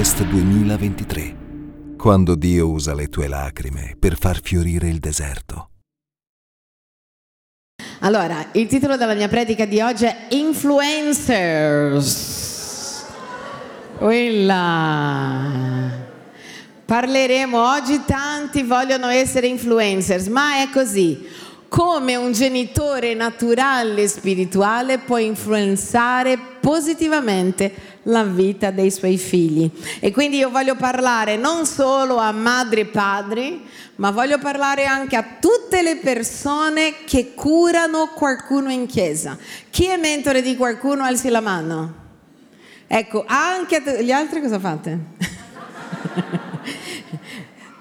Harvest 2023, quando Dio usa le tue lacrime per far fiorire il deserto. Allora, il titolo della mia predica di oggi è Influencers. Quella. Parleremo oggi, tanti vogliono essere influencers, ma è così. Come un genitore naturale e spirituale può influenzare positivamente la vita dei suoi figli. E quindi io voglio parlare non solo a madri e padri, ma voglio parlare anche a tutte le persone che curano qualcuno in chiesa. Chi è mentore di qualcuno alzi la mano. Ecco, anche gli altri cosa fate?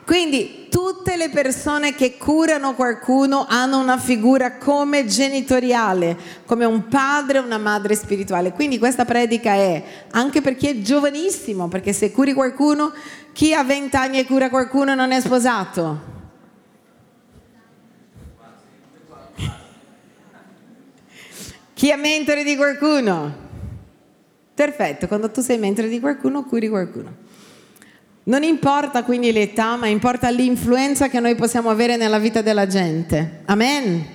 Quindi tutte le persone che curano qualcuno hanno una figura come genitoriale, come un padre o una madre spirituale. Quindi questa predica è anche per chi è giovanissimo, perché se curi qualcuno, chi ha 20 anni e cura qualcuno non è sposato. Chi è mentore di qualcuno? Perfetto, quando tu sei mentore di qualcuno, curi qualcuno. Non importa quindi l'età, ma importa l'influenza che noi possiamo avere nella vita della gente. Amen.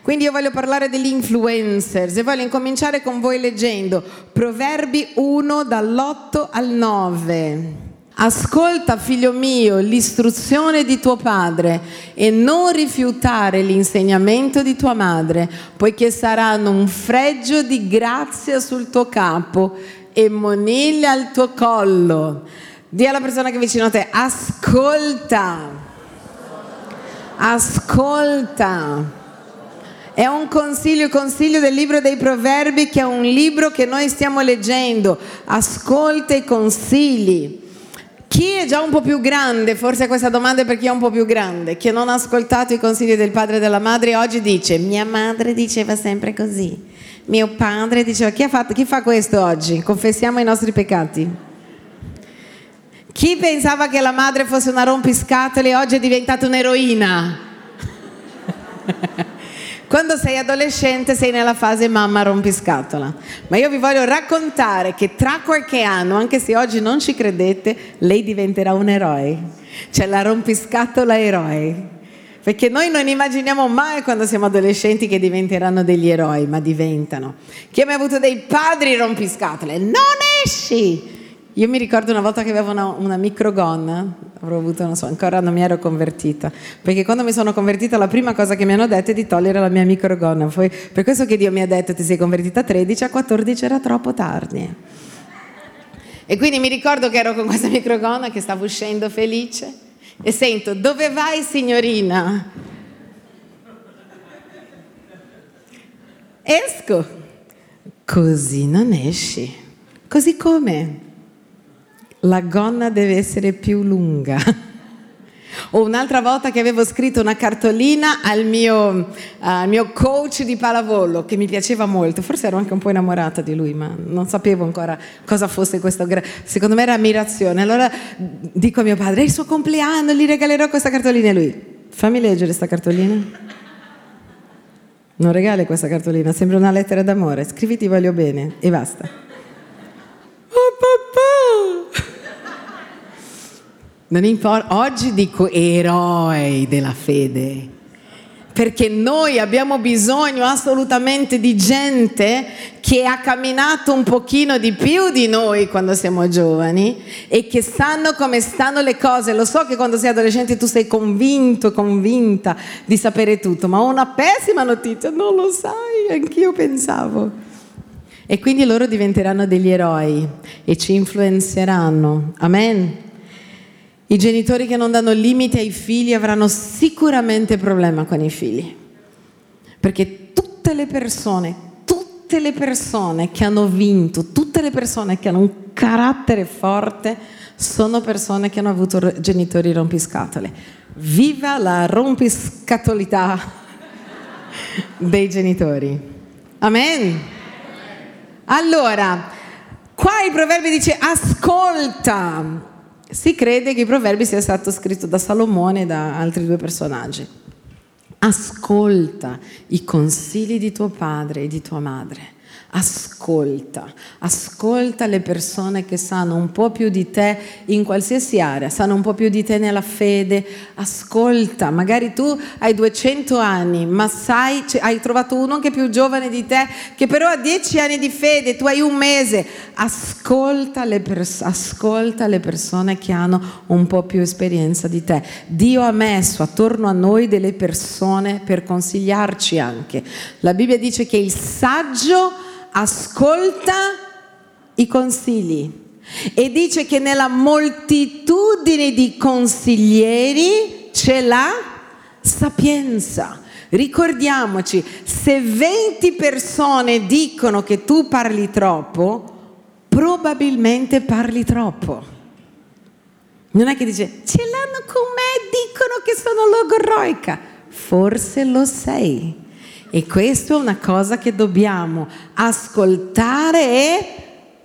Quindi io voglio parlare degli influencers e voglio incominciare con voi leggendo Proverbi 1 dall'8 al 9. Ascolta, figlio mio, l'istruzione di tuo padre e non rifiutare l'insegnamento di tua madre, poiché saranno un fregio di grazia sul tuo capo e moniglia al tuo collo. Dì alla persona che è vicino a te, ascolta, ascolta. È un consiglio, il consiglio del libro dei proverbi che è un libro che noi stiamo leggendo. Ascolta i consigli. Chi è già un po' più grande, forse questa domanda è per chi è un po' più grande, che non ha ascoltato i consigli del padre e della madre, oggi dice, mia madre diceva sempre così, mio padre diceva, chi, fatto, chi fa questo oggi? Confessiamo i nostri peccati. Chi pensava che la madre fosse una rompiscatole oggi è diventata un'eroina? Quando sei adolescente sei nella fase mamma rompiscatola. Ma io vi voglio raccontare che tra qualche anno, anche se oggi non ci credete, lei diventerà un eroe. C'è la rompiscatola eroe. Perché noi non immaginiamo mai quando siamo adolescenti che diventeranno degli eroi, ma diventano. Chi ha mai avuto dei padri rompiscatole? Non esci! Io mi ricordo una volta che avevo una, una microgonna, avrò avuto, non so, ancora non mi ero convertita, perché quando mi sono convertita la prima cosa che mi hanno detto è di togliere la mia microgonna. Poi, per questo che Dio mi ha detto ti sei convertita a 13, a 14 era troppo tardi. E quindi mi ricordo che ero con questa microgonna che stavo uscendo felice e sento, dove vai signorina? Esco. Così non esci. Così come? La gonna deve essere più lunga. O un'altra volta che avevo scritto una cartolina al mio, al mio, coach di pallavolo che mi piaceva molto, forse ero anche un po' innamorata di lui, ma non sapevo ancora cosa fosse questo. Secondo me era ammirazione. Allora dico a mio padre: è il suo compleanno, gli regalerò questa cartolina. E lui: fammi leggere questa cartolina. Non regali questa cartolina, sembra una lettera d'amore. Scriviti voglio bene e basta. Oh papà! Non importa, oggi dico eroi della fede, perché noi abbiamo bisogno assolutamente di gente che ha camminato un pochino di più di noi quando siamo giovani e che sanno come stanno le cose. Lo so che quando sei adolescente tu sei convinto, convinta di sapere tutto, ma ho una pessima notizia, non lo sai, anch'io pensavo. E quindi loro diventeranno degli eroi e ci influenzeranno. Amen. I genitori che non danno limiti ai figli avranno sicuramente problema con i figli. Perché tutte le persone, tutte le persone che hanno vinto, tutte le persone che hanno un carattere forte, sono persone che hanno avuto genitori rompiscatole. Viva la rompiscatolità dei genitori. Amen. Allora, qua il proverbio dice ascolta si crede che i proverbi sia stato scritto da Salomone e da altri due personaggi. Ascolta i consigli di tuo padre e di tua madre. Ascolta, ascolta le persone che sanno un po' più di te in qualsiasi area, sanno un po' più di te nella fede. Ascolta, magari tu hai 200 anni, ma sai, hai trovato uno che è più giovane di te, che però ha 10 anni di fede, tu hai un mese. Ascolta le, pers- ascolta le persone che hanno un po' più esperienza di te. Dio ha messo attorno a noi delle persone per consigliarci anche. La Bibbia dice che il saggio ascolta i consigli e dice che nella moltitudine di consiglieri c'è la sapienza. Ricordiamoci, se 20 persone dicono che tu parli troppo, probabilmente parli troppo. Non è che dice, ce l'hanno con me, dicono che sono logorroica. Forse lo sei e questa è una cosa che dobbiamo ascoltare e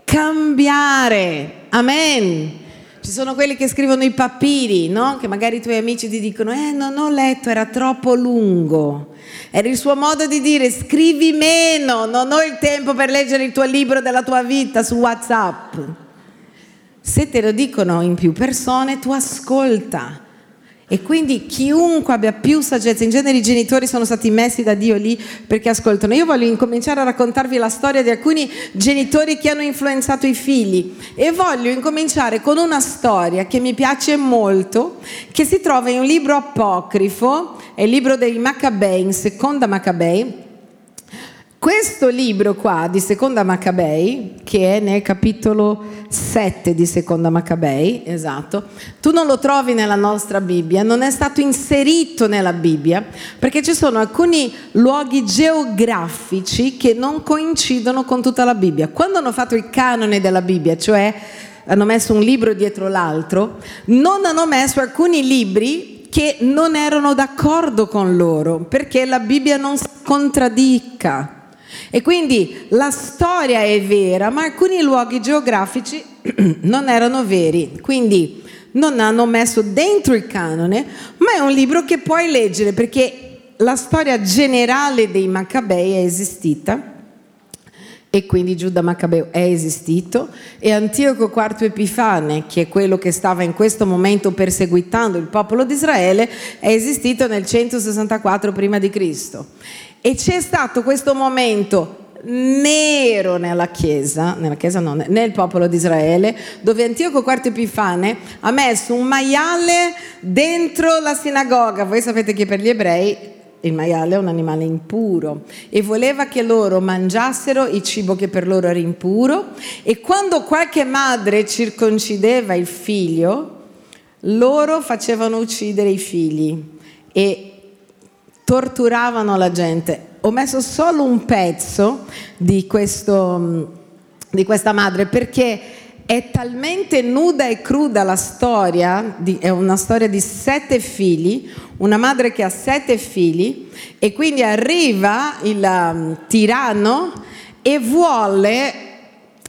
cambiare. Amen. Ci sono quelli che scrivono i papiri, no? Che magari i tuoi amici ti dicono, eh, non ho letto, era troppo lungo. Era il suo modo di dire, scrivi meno, non ho il tempo per leggere il tuo libro della tua vita su WhatsApp. Se te lo dicono in più persone, tu ascolta e quindi chiunque abbia più saggezza, in genere i genitori sono stati messi da Dio lì perché ascoltano. Io voglio incominciare a raccontarvi la storia di alcuni genitori che hanno influenzato i figli e voglio incominciare con una storia che mi piace molto, che si trova in un libro apocrifo, è il libro dei Maccabei, in seconda Maccabei. Questo libro qua di Seconda Maccabei, che è nel capitolo 7 di Seconda Maccabei, esatto, tu non lo trovi nella nostra Bibbia, non è stato inserito nella Bibbia, perché ci sono alcuni luoghi geografici che non coincidono con tutta la Bibbia. Quando hanno fatto il canone della Bibbia, cioè hanno messo un libro dietro l'altro, non hanno messo alcuni libri che non erano d'accordo con loro, perché la Bibbia non contraddica. E quindi la storia è vera, ma alcuni luoghi geografici non erano veri. Quindi non hanno messo dentro il canone, ma è un libro che puoi leggere perché la storia generale dei Maccabei è esistita e quindi Giuda Maccabeo è esistito e Antioco IV Epifane, che è quello che stava in questo momento perseguitando il popolo di Israele, è esistito nel 164 prima di Cristo. E c'è stato questo momento nero nella Chiesa, nella Chiesa no, nel popolo di Israele, dove Antioco IV Epifane ha messo un maiale dentro la sinagoga. Voi sapete che per gli ebrei il maiale è un animale impuro e voleva che loro mangiassero il cibo che per loro era impuro e quando qualche madre circoncideva il figlio, loro facevano uccidere i figli e torturavano la gente. Ho messo solo un pezzo di, questo, di questa madre perché è talmente nuda e cruda la storia, di, è una storia di sette figli, una madre che ha sette figli e quindi arriva il um, tiranno e vuole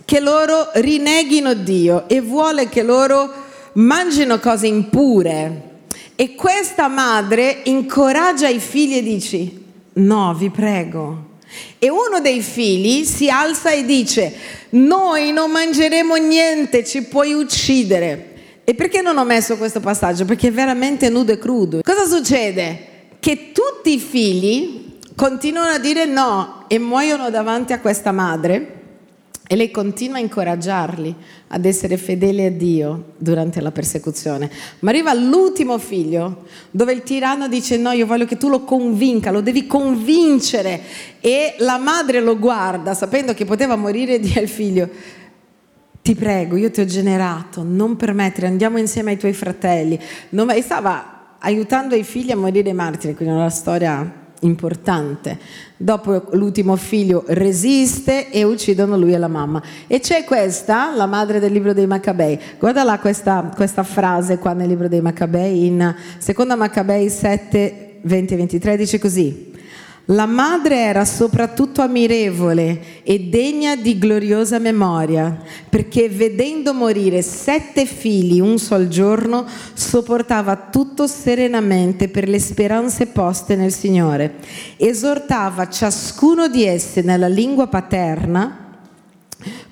che loro rineghino Dio e vuole che loro mangino cose impure. E questa madre incoraggia i figli e dice, no, vi prego. E uno dei figli si alza e dice, noi non mangeremo niente, ci puoi uccidere. E perché non ho messo questo passaggio? Perché è veramente nudo e crudo. Cosa succede? Che tutti i figli continuano a dire no e muoiono davanti a questa madre e lei continua a incoraggiarli ad essere fedeli a Dio durante la persecuzione. Ma arriva l'ultimo figlio, dove il tiranno dice: No, io voglio che tu lo convinca, lo devi convincere. E la madre lo guarda, sapendo che poteva morire, e dice al figlio: Ti prego, io ti ho generato, non permettere, andiamo insieme ai tuoi fratelli. e stava aiutando i figli a morire martiri, quindi una storia importante. Dopo l'ultimo figlio resiste e uccidono lui e la mamma. E c'è questa, la madre del libro dei Maccabei. Guarda là questa, questa frase qua nel libro dei Maccabei, in seconda Maccabei 7, 20 e 23, dice così. La madre era soprattutto ammirevole e degna di gloriosa memoria, perché vedendo morire sette figli un sol giorno, sopportava tutto serenamente per le speranze poste nel Signore. Esortava ciascuno di esse nella lingua paterna,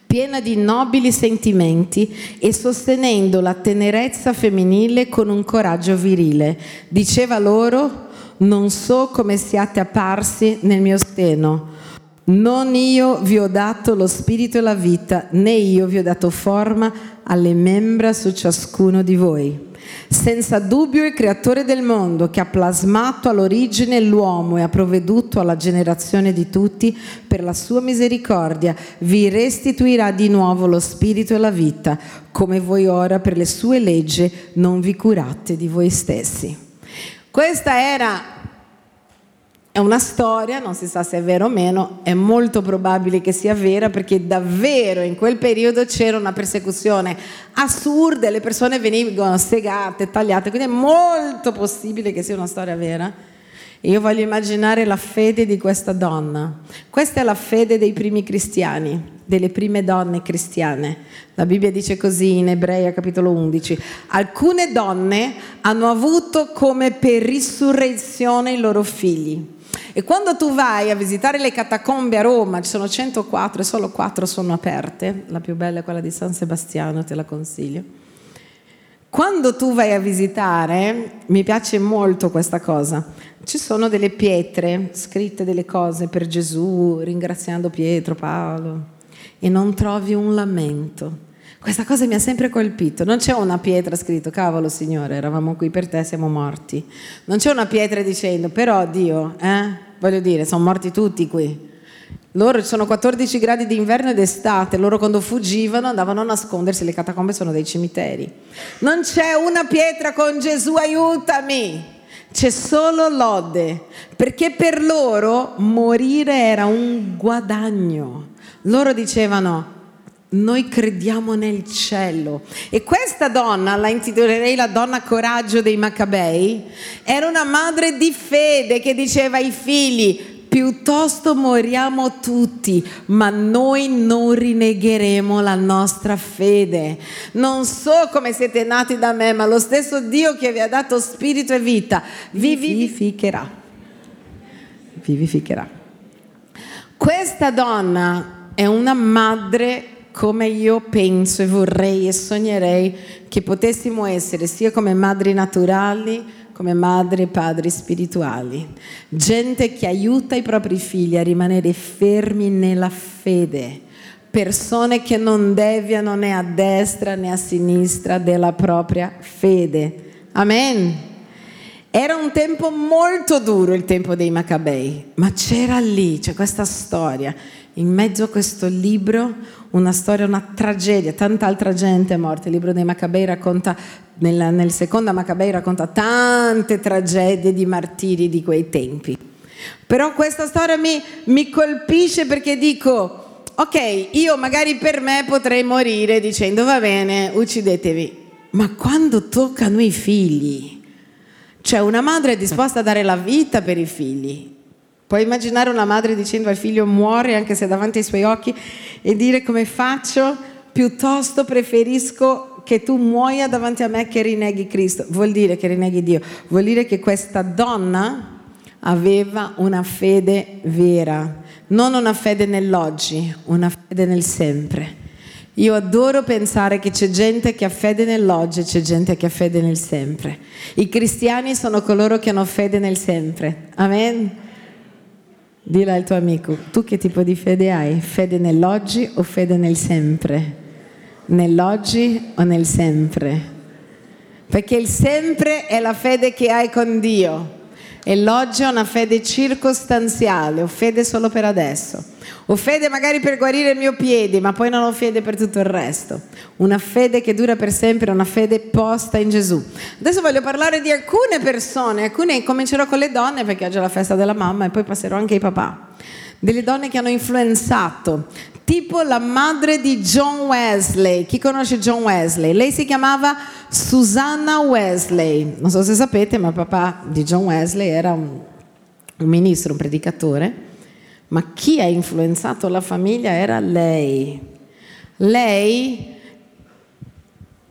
piena di nobili sentimenti e sostenendo la tenerezza femminile con un coraggio virile. Diceva loro, non so come siate apparsi nel mio seno. Non io vi ho dato lo spirito e la vita, né io vi ho dato forma alle membra su ciascuno di voi. Senza dubbio il creatore del mondo che ha plasmato all'origine l'uomo e ha provveduto alla generazione di tutti per la sua misericordia vi restituirà di nuovo lo spirito e la vita, come voi ora per le sue leggi non vi curate di voi stessi. Questa era è una storia, non si sa se è vera o meno, è molto probabile che sia vera perché davvero in quel periodo c'era una persecuzione assurda le persone venivano segate, tagliate, quindi è molto possibile che sia una storia vera. Io voglio immaginare la fede di questa donna. Questa è la fede dei primi cristiani delle prime donne cristiane. La Bibbia dice così in Ebrei capitolo 11. Alcune donne hanno avuto come per risurrezione i loro figli. E quando tu vai a visitare le catacombe a Roma, ci sono 104 e solo 4 sono aperte, la più bella è quella di San Sebastiano, te la consiglio. Quando tu vai a visitare, mi piace molto questa cosa, ci sono delle pietre scritte delle cose per Gesù, ringraziando Pietro, Paolo, e non trovi un lamento. Questa cosa mi ha sempre colpito. Non c'è una pietra scritto, cavolo Signore, eravamo qui per te, siamo morti. Non c'è una pietra dicendo, però Dio, eh? Voglio dire, sono morti tutti qui. Loro sono 14 gradi di inverno ed estate, loro quando fuggivano andavano a nascondersi, le catacombe sono dei cimiteri. Non c'è una pietra con Gesù, aiutami! C'è solo lode, perché per loro morire era un guadagno. Loro dicevano, noi crediamo nel cielo. E questa donna, la intitolerei la donna coraggio dei Maccabei, era una madre di fede che diceva ai figli, piuttosto moriamo tutti, ma noi non rinnegheremo la nostra fede. Non so come siete nati da me, ma lo stesso Dio che vi ha dato spirito e vita vi vivificherà. Vivificherà. Questa donna è una madre come io penso e vorrei e sognerei che potessimo essere sia come madri naturali, come madri e padri spirituali. Gente che aiuta i propri figli a rimanere fermi nella fede. Persone che non deviano né a destra né a sinistra della propria fede. Amen. Era un tempo molto duro il tempo dei Maccabei, ma c'era lì, c'è questa storia in mezzo a questo libro una storia, una tragedia, tanta altra gente è morta. Il libro dei Maccabei racconta, nel, nel secondo Maccabei racconta tante tragedie di martiri di quei tempi. Però questa storia mi, mi colpisce perché dico, ok, io magari per me potrei morire dicendo va bene, uccidetevi, ma quando toccano i figli, cioè una madre è disposta a dare la vita per i figli, Puoi immaginare una madre dicendo al figlio muore anche se davanti ai suoi occhi e dire come faccio? Piuttosto preferisco che tu muoia davanti a me che rinneghi Cristo. Vuol dire che rinneghi Dio. Vuol dire che questa donna aveva una fede vera, non una fede nell'oggi, una fede nel sempre. Io adoro pensare che c'è gente che ha fede nell'oggi e c'è gente che ha fede nel sempre. I cristiani sono coloro che hanno fede nel sempre. Amen. Dillo al tuo amico, tu che tipo di fede hai? Fede nell'oggi o fede nel sempre? Nell'oggi o nel sempre? Perché il sempre è la fede che hai con Dio e l'oggi è una fede circostanziale o fede solo per adesso. Ho fede magari per guarire il mio piede, ma poi non ho fede per tutto il resto. Una fede che dura per sempre, una fede posta in Gesù. Adesso voglio parlare di alcune persone, alcune comincerò con le donne perché oggi è la festa della mamma e poi passerò anche ai papà. Delle donne che hanno influenzato, tipo la madre di John Wesley. Chi conosce John Wesley? Lei si chiamava Susanna Wesley. Non so se sapete, ma papà di John Wesley era un un ministro, un predicatore, ma chi ha influenzato la famiglia era lei. Lei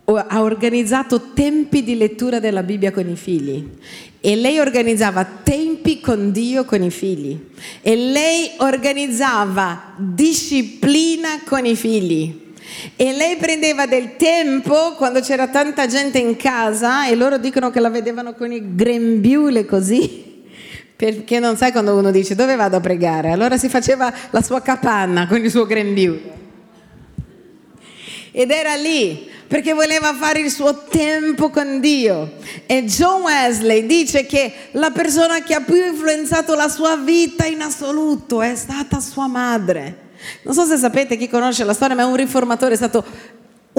ha organizzato tempi di lettura della Bibbia con i figli e lei organizzava tempi con Dio con i figli e lei organizzava disciplina con i figli. E lei prendeva del tempo quando c'era tanta gente in casa e loro dicono che la vedevano con i grembiule così, perché non sai quando uno dice dove vado a pregare, allora si faceva la sua capanna con il suo grembiule. Ed era lì perché voleva fare il suo tempo con Dio. E John Wesley dice che la persona che ha più influenzato la sua vita in assoluto è stata sua madre. Non so se sapete chi conosce la storia, ma un riformatore, è stato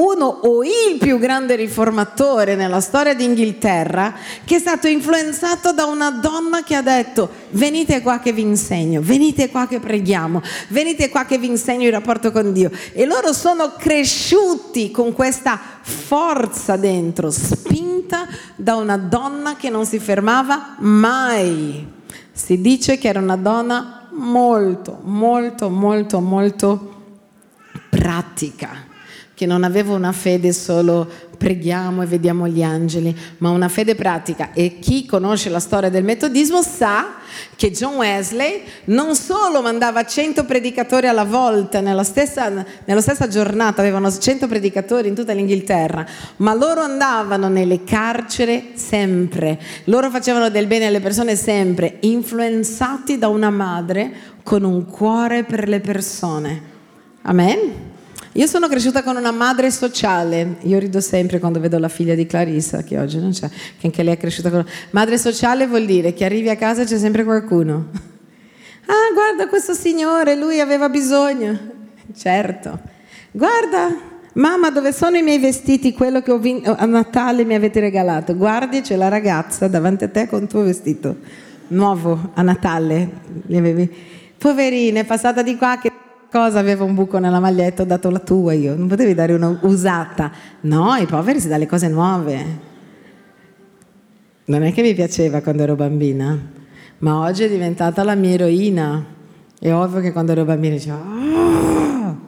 uno o il più grande riformatore nella storia d'Inghilterra, che è stato influenzato da una donna che ha detto venite qua che vi insegno, venite qua che preghiamo, venite qua che vi insegno il rapporto con Dio. E loro sono cresciuti con questa forza dentro, spinta da una donna che non si fermava mai. Si dice che era una donna molto, molto, molto, molto pratica che non avevo una fede solo preghiamo e vediamo gli angeli, ma una fede pratica. E chi conosce la storia del metodismo sa che John Wesley non solo mandava 100 predicatori alla volta, nella stessa, nella stessa giornata avevano 100 predicatori in tutta l'Inghilterra, ma loro andavano nelle carceri sempre, loro facevano del bene alle persone sempre, influenzati da una madre con un cuore per le persone. Amen? Io sono cresciuta con una madre sociale, io rido sempre quando vedo la figlia di Clarissa, che oggi non c'è, che anche lei è cresciuta con... Madre sociale vuol dire che arrivi a casa e c'è sempre qualcuno. Ah, guarda questo signore, lui aveva bisogno. Certo. Guarda, mamma, dove sono i miei vestiti, quello che vinto, a Natale mi avete regalato? Guardi, c'è la ragazza davanti a te con il tuo vestito nuovo a Natale. Poverina, è passata di qua che cosa aveva un buco nella maglietta, ho dato la tua io, non potevi dare una usata. No, ai poveri si dà le cose nuove. Non è che mi piaceva quando ero bambina, ma oggi è diventata la mia eroina. È ovvio che quando ero bambina dicevo, oh!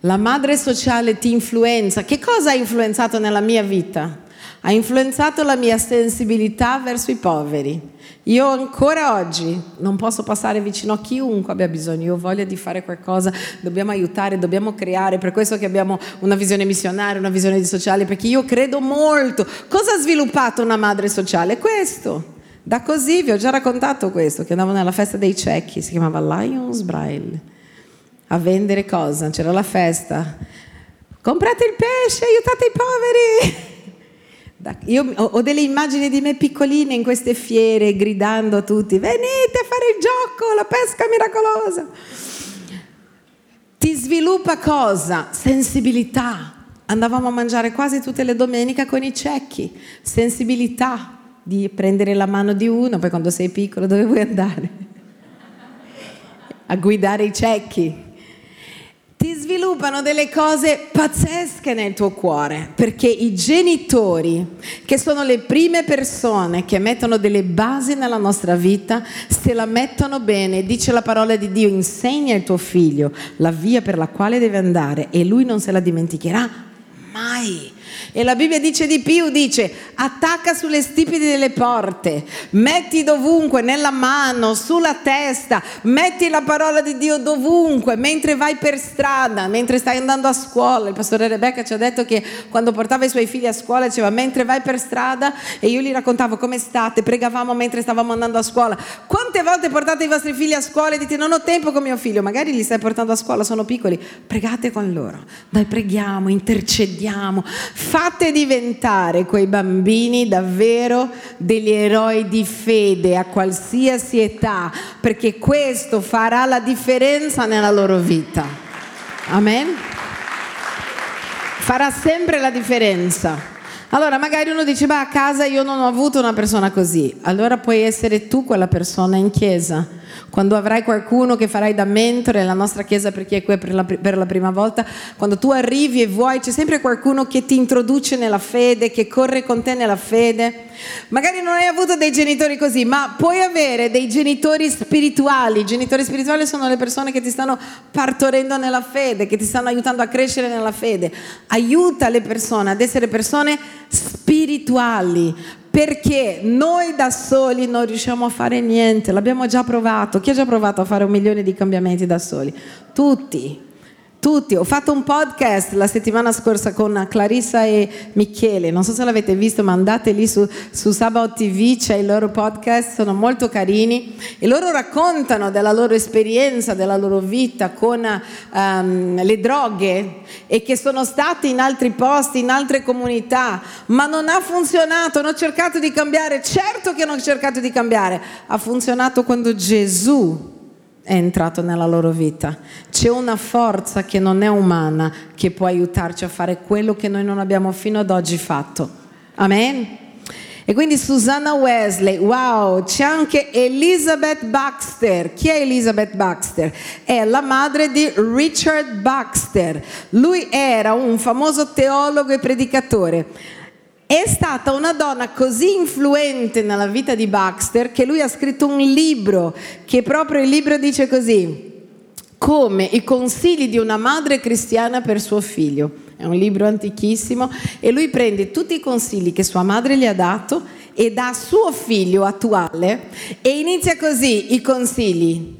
la madre sociale ti influenza. Che cosa ha influenzato nella mia vita? Ha influenzato la mia sensibilità verso i poveri io ancora oggi non posso passare vicino a chiunque abbia bisogno, io ho voglia di fare qualcosa, dobbiamo aiutare, dobbiamo creare, per questo che abbiamo una visione missionaria, una visione di sociale, perché io credo molto. Cosa ha sviluppato una madre sociale? Questo. Da così vi ho già raccontato questo, che andavo nella festa dei ciechi, si chiamava Lions Braille, a vendere cosa? C'era la festa. Comprate il pesce, aiutate i poveri. Io ho delle immagini di me piccoline in queste fiere gridando a tutti, venite a fare il gioco, la pesca miracolosa. Ti sviluppa cosa? Sensibilità. Andavamo a mangiare quasi tutte le domeniche con i cecchi. Sensibilità di prendere la mano di uno, poi quando sei piccolo dove vuoi andare? A guidare i cecchi sviluppano delle cose pazzesche nel tuo cuore, perché i genitori, che sono le prime persone che mettono delle basi nella nostra vita, se la mettono bene, dice la parola di Dio, insegna il tuo figlio la via per la quale deve andare e lui non se la dimenticherà mai. E la Bibbia dice di più, dice attacca sulle stipiti delle porte, metti dovunque, nella mano, sulla testa, metti la parola di Dio dovunque, mentre vai per strada, mentre stai andando a scuola. Il pastore Rebecca ci ha detto che quando portava i suoi figli a scuola diceva mentre vai per strada e io gli raccontavo come state, pregavamo mentre stavamo andando a scuola. Quante volte portate i vostri figli a scuola e dite non ho tempo con mio figlio, magari li stai portando a scuola, sono piccoli, pregate con loro, dai preghiamo, intercediamo, fate diventare quei bambini davvero degli eroi di fede a qualsiasi età, perché questo farà la differenza nella loro vita. Amen? Farà sempre la differenza. Allora, magari uno dice, beh, a casa io non ho avuto una persona così. Allora puoi essere tu quella persona in chiesa. Quando avrai qualcuno che farai da mentore nella nostra chiesa per chi è qui per la, per la prima volta, quando tu arrivi e vuoi, c'è sempre qualcuno che ti introduce nella fede, che corre con te nella fede. Magari non hai avuto dei genitori così, ma puoi avere dei genitori spirituali. I genitori spirituali sono le persone che ti stanno partorendo nella fede, che ti stanno aiutando a crescere nella fede. Aiuta le persone ad essere persone spirituali, perché noi da soli non riusciamo a fare niente, l'abbiamo già provato. Chi ha già provato a fare un milione di cambiamenti da soli? Tutti tutti. Ho fatto un podcast la settimana scorsa con Clarissa e Michele, non so se l'avete visto, ma andate lì su, su Sabato TV, c'è il loro podcast, sono molto carini e loro raccontano della loro esperienza, della loro vita con um, le droghe e che sono stati in altri posti, in altre comunità, ma non ha funzionato, hanno cercato di cambiare, certo che hanno cercato di cambiare, ha funzionato quando Gesù è entrato nella loro vita. C'è una forza che non è umana che può aiutarci a fare quello che noi non abbiamo fino ad oggi fatto. Amen? E quindi Susanna Wesley, wow, c'è anche Elizabeth Baxter. Chi è Elizabeth Baxter? È la madre di Richard Baxter. Lui era un famoso teologo e predicatore è stata una donna così influente nella vita di Baxter che lui ha scritto un libro che proprio il libro dice così come i consigli di una madre cristiana per suo figlio. È un libro antichissimo e lui prende tutti i consigli che sua madre gli ha dato e dà a suo figlio attuale e inizia così i consigli.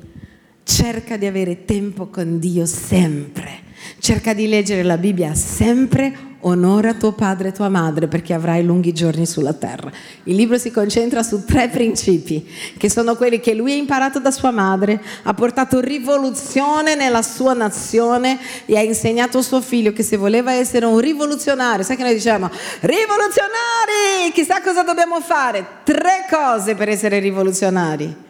Cerca di avere tempo con Dio sempre. Cerca di leggere la Bibbia sempre onora tuo padre e tua madre perché avrai lunghi giorni sulla terra. Il libro si concentra su tre principi, che sono quelli che lui ha imparato da sua madre, ha portato rivoluzione nella sua nazione e ha insegnato a suo figlio che se voleva essere un rivoluzionario, sai che noi diciamo, rivoluzionari, chissà cosa dobbiamo fare? Tre cose per essere rivoluzionari.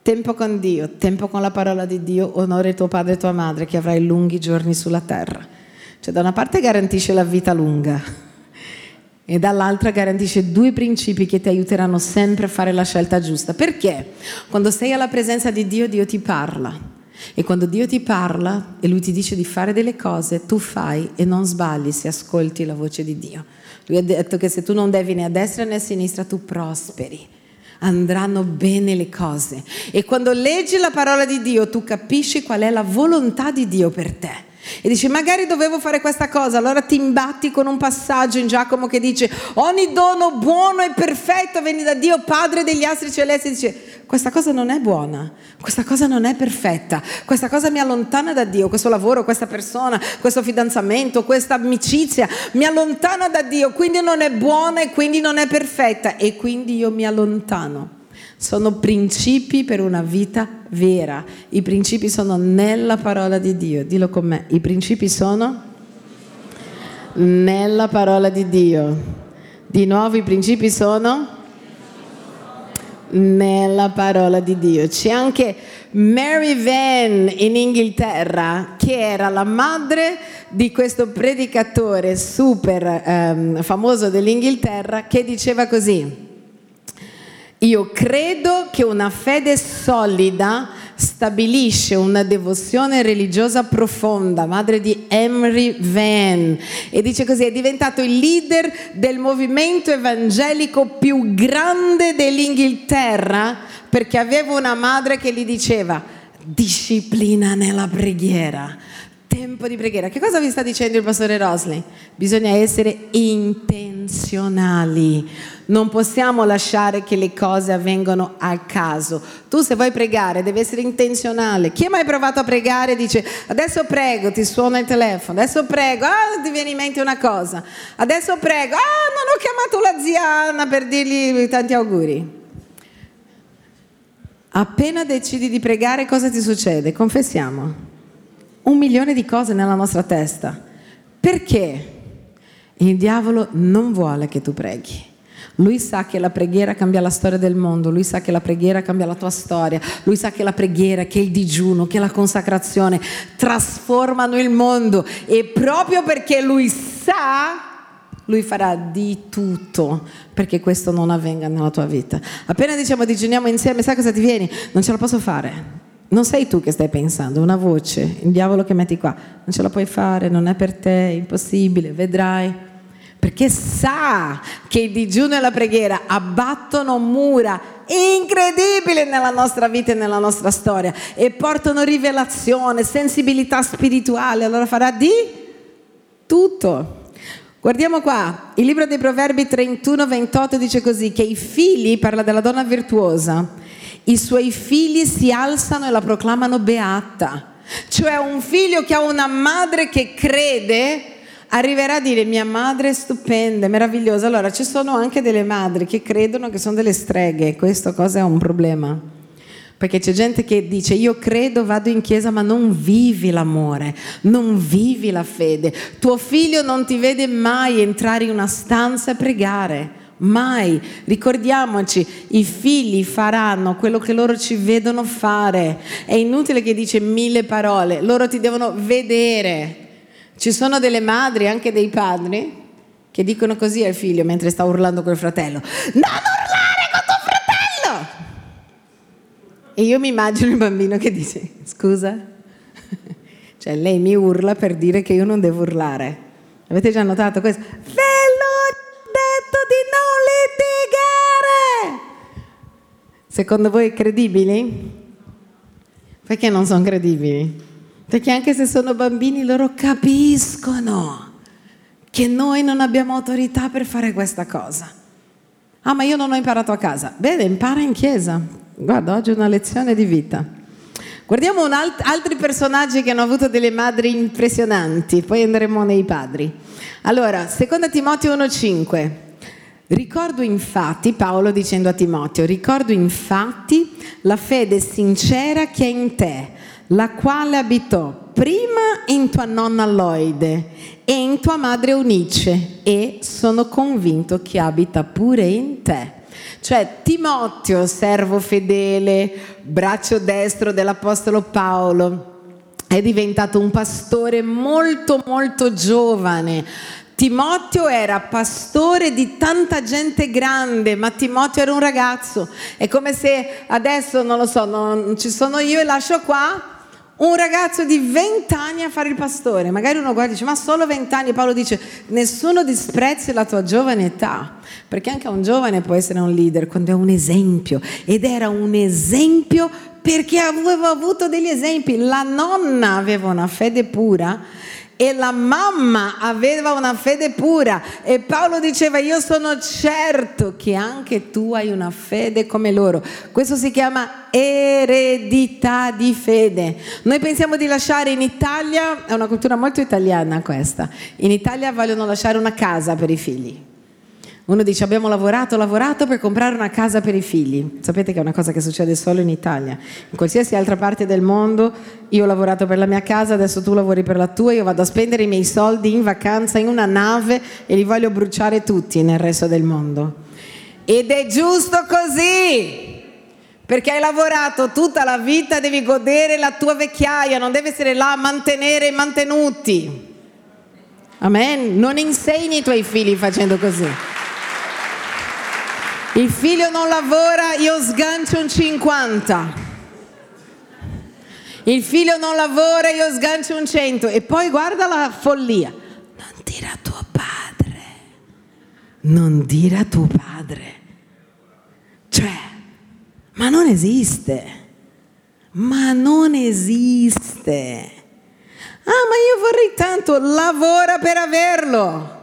Tempo con Dio, tempo con la parola di Dio, onore tuo padre e tua madre che avrai lunghi giorni sulla terra. Cioè da una parte garantisce la vita lunga e dall'altra garantisce due principi che ti aiuteranno sempre a fare la scelta giusta. Perché? Quando sei alla presenza di Dio, Dio ti parla. E quando Dio ti parla e Lui ti dice di fare delle cose, tu fai e non sbagli se ascolti la voce di Dio. Lui ha detto che se tu non devi né a destra né a sinistra, tu prosperi. Andranno bene le cose. E quando leggi la parola di Dio, tu capisci qual è la volontà di Dio per te. E dici, magari dovevo fare questa cosa, allora ti imbatti con un passaggio in Giacomo che dice, ogni dono buono e perfetto viene da Dio, Padre degli astri celesti, dice, questa cosa non è buona, questa cosa non è perfetta, questa cosa mi allontana da Dio, questo lavoro, questa persona, questo fidanzamento, questa amicizia, mi allontana da Dio, quindi non è buona e quindi non è perfetta e quindi io mi allontano. Sono principi per una vita vera. I principi sono nella parola di Dio. Dillo con me. I principi sono nella parola di Dio. Di nuovo i principi sono nella parola di Dio. C'è anche Mary Van in Inghilterra che era la madre di questo predicatore super um, famoso dell'Inghilterra che diceva così. Io credo che una fede solida stabilisce una devozione religiosa profonda, madre di Emery Van, e dice così, è diventato il leader del movimento evangelico più grande dell'Inghilterra perché aveva una madre che gli diceva disciplina nella preghiera, tempo di preghiera. Che cosa vi sta dicendo il pastore Rosley? Bisogna essere intenzionali non possiamo lasciare che le cose avvengano a caso. Tu se vuoi pregare devi essere intenzionale. Chi ha mai provato a pregare dice adesso prego, ti suona il telefono, adesso prego, ah ti viene in mente una cosa, adesso prego, ah non ho chiamato la zia Anna per dirgli tanti auguri. Appena decidi di pregare cosa ti succede? Confessiamo. Un milione di cose nella nostra testa. Perché? Il diavolo non vuole che tu preghi. Lui sa che la preghiera cambia la storia del mondo, lui sa che la preghiera cambia la tua storia, lui sa che la preghiera, che il digiuno, che la consacrazione trasformano il mondo e proprio perché lui sa lui farà di tutto perché questo non avvenga nella tua vita. Appena diciamo digiuniamo insieme, sai cosa ti vieni? Non ce la posso fare. Non sei tu che stai pensando, una voce, il diavolo che metti qua. Non ce la puoi fare, non è per te, è impossibile, vedrai perché sa che il digiuno e la preghiera abbattono mura incredibili nella nostra vita e nella nostra storia e portano rivelazione, sensibilità spirituale, allora farà di tutto. Guardiamo qua, il libro dei Proverbi 31-28 dice così, che i figli, parla della donna virtuosa, i suoi figli si alzano e la proclamano beata. Cioè un figlio che ha una madre che crede arriverà a dire mia madre è stupenda, meravigliosa. Allora ci sono anche delle madri che credono che sono delle streghe, questo cosa è un problema. Perché c'è gente che dice io credo, vado in chiesa, ma non vivi l'amore, non vivi la fede. Tuo figlio non ti vede mai entrare in una stanza e pregare. Mai. Ricordiamoci, i figli faranno quello che loro ci vedono fare. È inutile che dice mille parole, loro ti devono vedere. Ci sono delle madri, anche dei padri, che dicono così al figlio mentre sta urlando col fratello. Non urlare con tuo fratello! E io mi immagino il bambino che dice, scusa? Cioè lei mi urla per dire che io non devo urlare. Avete già notato questo? Ve l'ho detto di non litigare! Secondo voi credibili? Perché non sono credibili? Perché anche se sono bambini loro capiscono che noi non abbiamo autorità per fare questa cosa. Ah, ma io non ho imparato a casa. Bene, impara in chiesa. Guarda, oggi è una lezione di vita. Guardiamo alt- altri personaggi che hanno avuto delle madri impressionanti, poi andremo nei padri. Allora, 2 Timoteo 1,5. Ricordo infatti, Paolo dicendo a Timoteo, ricordo infatti la fede sincera che è in te la quale abitò prima in tua nonna Loide e in tua madre Unice e sono convinto che abita pure in te. Cioè Timoteo, servo fedele, braccio destro dell'Apostolo Paolo, è diventato un pastore molto molto giovane. Timoteo era pastore di tanta gente grande, ma Timoteo era un ragazzo. È come se adesso, non lo so, non ci sono io e lascio qua un ragazzo di 20 anni a fare il pastore. Magari uno guarda e dice, ma solo 20 anni. Paolo dice, nessuno disprezzi la tua giovane età, perché anche un giovane può essere un leader quando è un esempio. Ed era un esempio perché aveva avuto degli esempi. La nonna aveva una fede pura e la mamma aveva una fede pura e Paolo diceva io sono certo che anche tu hai una fede come loro. Questo si chiama eredità di fede. Noi pensiamo di lasciare in Italia, è una cultura molto italiana questa, in Italia vogliono lasciare una casa per i figli. Uno dice abbiamo lavorato, lavorato per comprare una casa per i figli. Sapete che è una cosa che succede solo in Italia. In qualsiasi altra parte del mondo io ho lavorato per la mia casa, adesso tu lavori per la tua, io vado a spendere i miei soldi in vacanza in una nave e li voglio bruciare tutti nel resto del mondo. Ed è giusto così. Perché hai lavorato tutta la vita, devi godere la tua vecchiaia, non devi essere là a mantenere i mantenuti. Amen. Non insegni i tuoi figli facendo così. Il figlio non lavora, io sgancio un 50. Il figlio non lavora, io sgancio un 100. E poi guarda la follia. Non dire a tuo padre. Non dire a tuo padre. Cioè, ma non esiste. Ma non esiste. Ah, ma io vorrei tanto, lavora per averlo.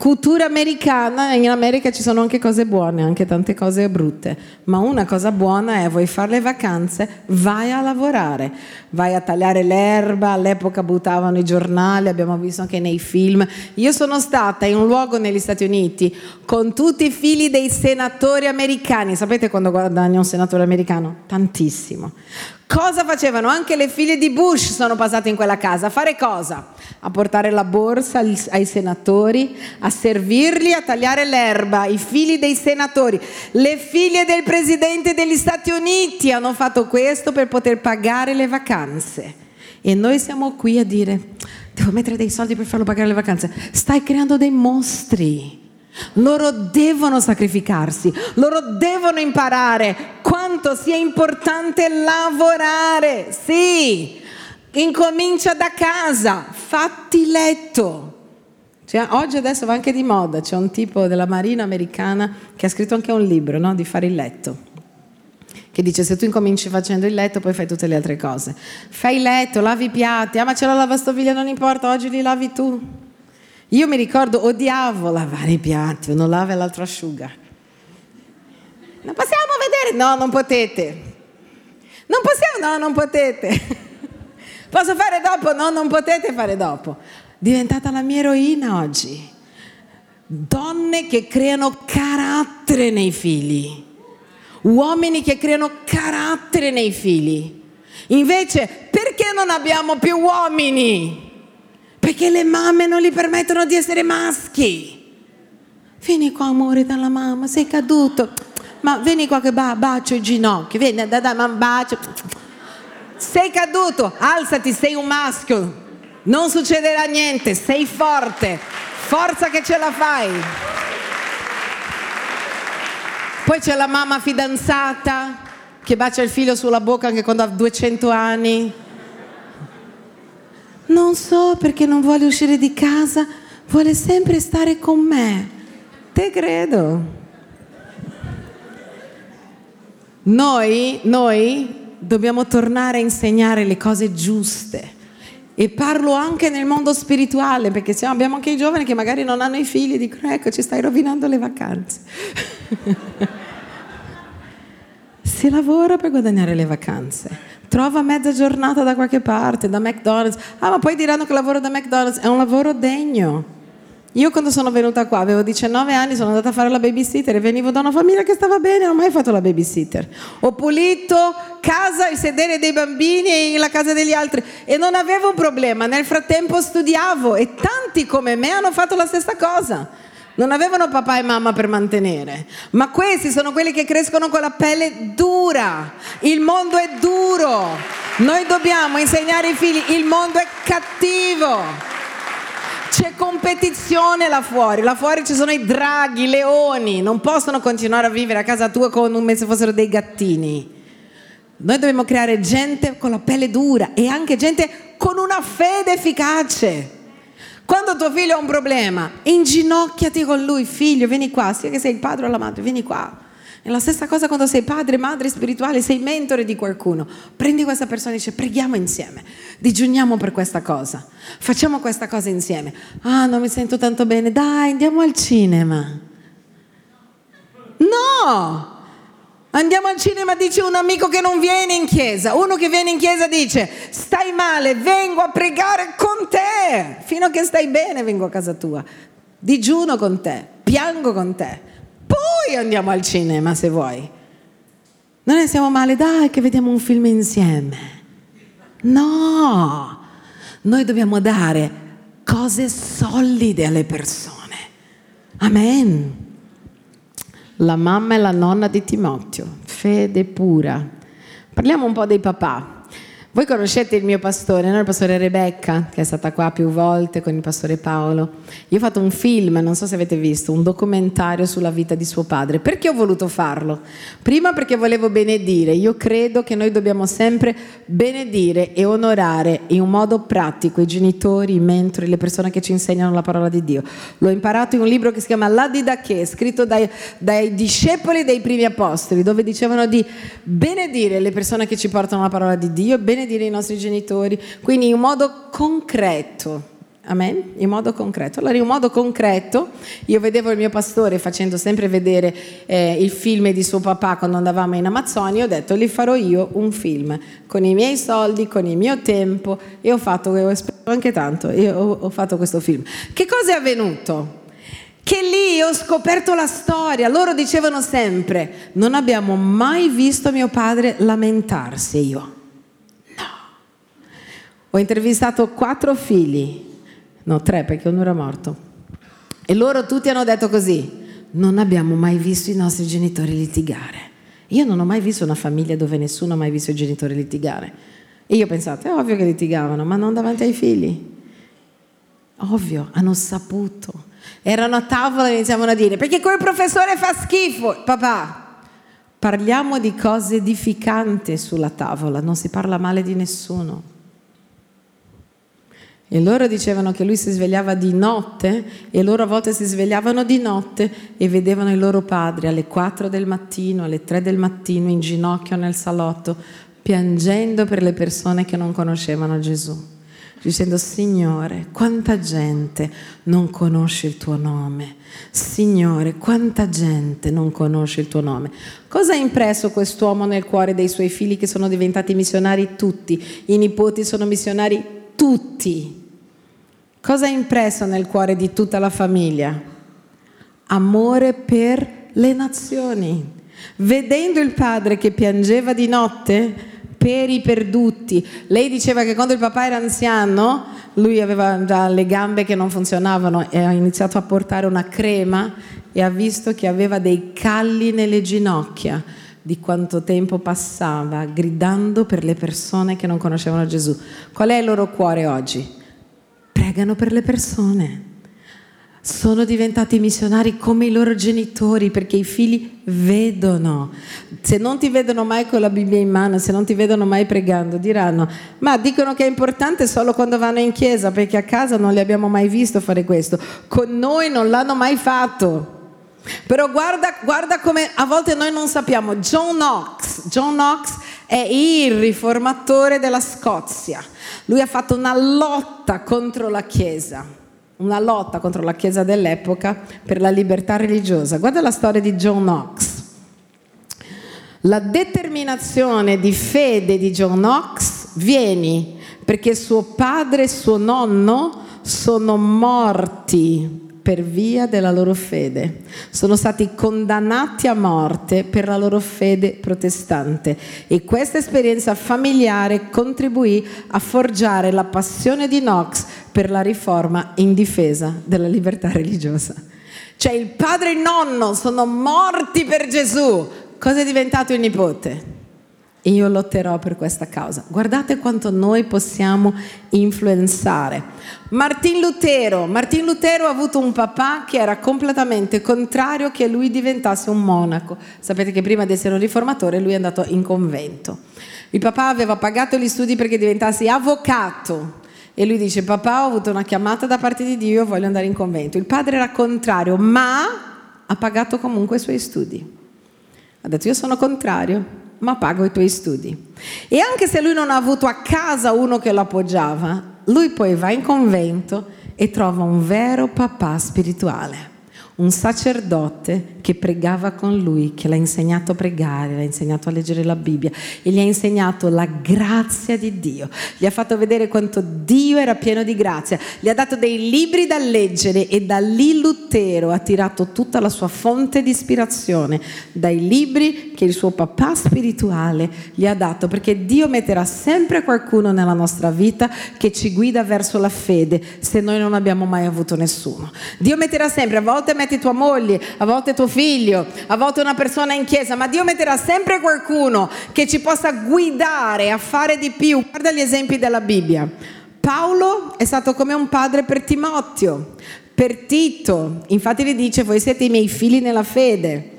Cultura americana, in America ci sono anche cose buone, anche tante cose brutte, ma una cosa buona è vuoi fare le vacanze, vai a lavorare, vai a tagliare l'erba, all'epoca buttavano i giornali, abbiamo visto anche nei film. Io sono stata in un luogo negli Stati Uniti con tutti i figli dei senatori americani, sapete quando guadagna un senatore americano? Tantissimo. Cosa facevano? Anche le figlie di Bush sono passate in quella casa. A fare cosa? A portare la borsa ai senatori, a servirli, a tagliare l'erba. I figli dei senatori, le figlie del presidente degli Stati Uniti hanno fatto questo per poter pagare le vacanze. E noi siamo qui a dire, devo mettere dei soldi per farlo pagare le vacanze. Stai creando dei mostri. Loro devono sacrificarsi, loro devono imparare quanto sia importante lavorare. Sì, incomincia da casa, fatti letto. Cioè, oggi adesso va anche di moda, c'è un tipo della marina americana che ha scritto anche un libro no? di fare il letto che dice se tu incominci facendo il letto poi fai tutte le altre cose. Fai il letto, lavi i piatti, ah ma c'è la lavastoviglie, non importa, oggi li lavi tu. Io mi ricordo, odiavo lavare i piatti, uno lava e l'altro asciuga. Non possiamo vedere? No, non potete. Non possiamo? No, non potete. Posso fare dopo? No, non potete fare dopo. Diventata la mia eroina oggi. Donne che creano carattere nei figli uomini che creano carattere nei figli. Invece, perché non abbiamo più uomini? Perché le mamme non gli permettono di essere maschi. Vieni qua, amore, dalla mamma, sei caduto. Ma vieni qua che ba- bacio i ginocchi. Vieni, da, da, ma bacio. Sei caduto, alzati, sei un maschio. Non succederà niente, sei forte. Forza che ce la fai. Poi c'è la mamma fidanzata che bacia il figlio sulla bocca anche quando ha 200 anni. Non so perché non vuole uscire di casa, vuole sempre stare con me. Te credo. Noi, noi dobbiamo tornare a insegnare le cose giuste. E parlo anche nel mondo spirituale, perché abbiamo anche i giovani che magari non hanno i figli e dicono ecco ci stai rovinando le vacanze. si lavora per guadagnare le vacanze. Trova mezza giornata da qualche parte, da McDonald's. Ah, ma poi diranno che lavoro da McDonald's è un lavoro degno. Io quando sono venuta qua, avevo 19 anni, sono andata a fare la babysitter e venivo da una famiglia che stava bene, non ho mai fatto la babysitter. Ho pulito casa, il sedere dei bambini e la casa degli altri e non avevo un problema. Nel frattempo studiavo e tanti come me hanno fatto la stessa cosa non avevano papà e mamma per mantenere, ma questi sono quelli che crescono con la pelle dura. Il mondo è duro. Noi dobbiamo insegnare ai figli, il mondo è cattivo. C'è competizione là fuori, là fuori ci sono i draghi, i leoni, non possono continuare a vivere a casa tua come se fossero dei gattini. Noi dobbiamo creare gente con la pelle dura e anche gente con una fede efficace. Quando tuo figlio ha un problema, inginocchiati con lui, figlio, vieni qua, sia che sei il padre o la madre, vieni qua. È la stessa cosa quando sei padre, madre spirituale, sei mentore di qualcuno. Prendi questa persona e dici preghiamo insieme, digiuniamo per questa cosa, facciamo questa cosa insieme. Ah, non mi sento tanto bene, dai, andiamo al cinema. No! Andiamo al cinema, dice un amico che non viene in chiesa. Uno che viene in chiesa dice, stai male, vengo a pregare con te. Fino a che stai bene vengo a casa tua. Digiuno con te, piango con te. Poi andiamo al cinema se vuoi. Non ne siamo male, dai che vediamo un film insieme. No, noi dobbiamo dare cose solide alle persone. Amen la mamma e la nonna di Timoteo, fede pura. Parliamo un po' dei papà. Voi conoscete il mio pastore, no? il pastore Rebecca, che è stata qua più volte con il pastore Paolo. Io ho fatto un film, non so se avete visto, un documentario sulla vita di suo padre. Perché ho voluto farlo? Prima perché volevo benedire. Io credo che noi dobbiamo sempre benedire e onorare in un modo pratico i genitori, i mentori, le persone che ci insegnano la parola di Dio. L'ho imparato in un libro che si chiama La Didache, scritto dai, dai discepoli dei primi apostoli, dove dicevano di benedire le persone che ci portano la parola di Dio, benedire benedire i nostri genitori, quindi in modo concreto. Amen? In modo concreto. Allora, in modo concreto, io vedevo il mio pastore facendo sempre vedere eh, il film di suo papà quando andavamo in Amazzonia. Ho detto, li farò io un film con i miei soldi, con il mio tempo. E ho fatto, ho anche tanto, io ho, ho fatto questo film. Che cosa è avvenuto? Che lì ho scoperto la storia. Loro dicevano sempre: Non abbiamo mai visto mio padre lamentarsi. Io. Ho intervistato quattro figli, no tre perché uno era morto, e loro tutti hanno detto così, non abbiamo mai visto i nostri genitori litigare. Io non ho mai visto una famiglia dove nessuno ha mai visto i genitori litigare. E io ho pensato, è ovvio che litigavano, ma non davanti ai figli. Ovvio, hanno saputo. Erano a tavola e iniziavano a dire, perché quel professore fa schifo. Papà, parliamo di cose edificanti sulla tavola, non si parla male di nessuno. E loro dicevano che lui si svegliava di notte e loro a volte si svegliavano di notte e vedevano il loro padre alle 4 del mattino, alle 3 del mattino in ginocchio nel salotto, piangendo per le persone che non conoscevano Gesù, dicendo Signore, quanta gente non conosce il tuo nome. Signore, quanta gente non conosce il tuo nome. Cosa ha impresso quest'uomo nel cuore dei suoi figli che sono diventati missionari tutti? I nipoti sono missionari tutti. Cosa ha impresso nel cuore di tutta la famiglia? Amore per le nazioni. Vedendo il padre che piangeva di notte per i perduti, lei diceva che quando il papà era anziano, lui aveva già le gambe che non funzionavano e ha iniziato a portare una crema e ha visto che aveva dei calli nelle ginocchia di quanto tempo passava gridando per le persone che non conoscevano Gesù. Qual è il loro cuore oggi? Pregano per le persone. Sono diventati missionari come i loro genitori perché i figli vedono. Se non ti vedono mai con la Bibbia in mano, se non ti vedono mai pregando, diranno, ma dicono che è importante solo quando vanno in chiesa perché a casa non li abbiamo mai visto fare questo. Con noi non l'hanno mai fatto. Però guarda, guarda come a volte noi non sappiamo. John Knox, John Knox è il riformatore della Scozia. Lui ha fatto una lotta contro la Chiesa, una lotta contro la Chiesa dell'epoca per la libertà religiosa. Guarda la storia di John Knox. La determinazione di fede di John Knox viene perché suo padre e suo nonno sono morti per via della loro fede. Sono stati condannati a morte per la loro fede protestante e questa esperienza familiare contribuì a forgiare la passione di Knox per la riforma in difesa della libertà religiosa. Cioè il padre e il nonno sono morti per Gesù. Cosa è diventato il nipote? Io lotterò per questa causa. Guardate quanto noi possiamo influenzare. Martin Lutero, Martin Lutero ha avuto un papà che era completamente contrario che lui diventasse un monaco. Sapete che prima di essere un riformatore lui è andato in convento. Il papà aveva pagato gli studi perché diventassi avvocato. E lui dice, papà ho avuto una chiamata da parte di Dio, voglio andare in convento. Il padre era contrario, ma ha pagato comunque i suoi studi. Ha detto, io sono contrario, ma pago i tuoi studi. E anche se lui non ha avuto a casa uno che lo appoggiava, lui poi va in convento e trova un vero papà spirituale un sacerdote che pregava con lui, che l'ha insegnato a pregare, l'ha insegnato a leggere la Bibbia e gli ha insegnato la grazia di Dio. Gli ha fatto vedere quanto Dio era pieno di grazia. Gli ha dato dei libri da leggere e da lì Lutero ha tirato tutta la sua fonte di ispirazione dai libri che il suo papà spirituale gli ha dato, perché Dio metterà sempre qualcuno nella nostra vita che ci guida verso la fede se noi non abbiamo mai avuto nessuno. Dio metterà sempre, a volte mette metti tua moglie, a volte tuo figlio, a volte una persona in chiesa, ma Dio metterà sempre qualcuno che ci possa guidare a fare di più. Guarda gli esempi della Bibbia. Paolo è stato come un padre per Timoteo, per Tito, infatti gli dice voi siete i miei figli nella fede.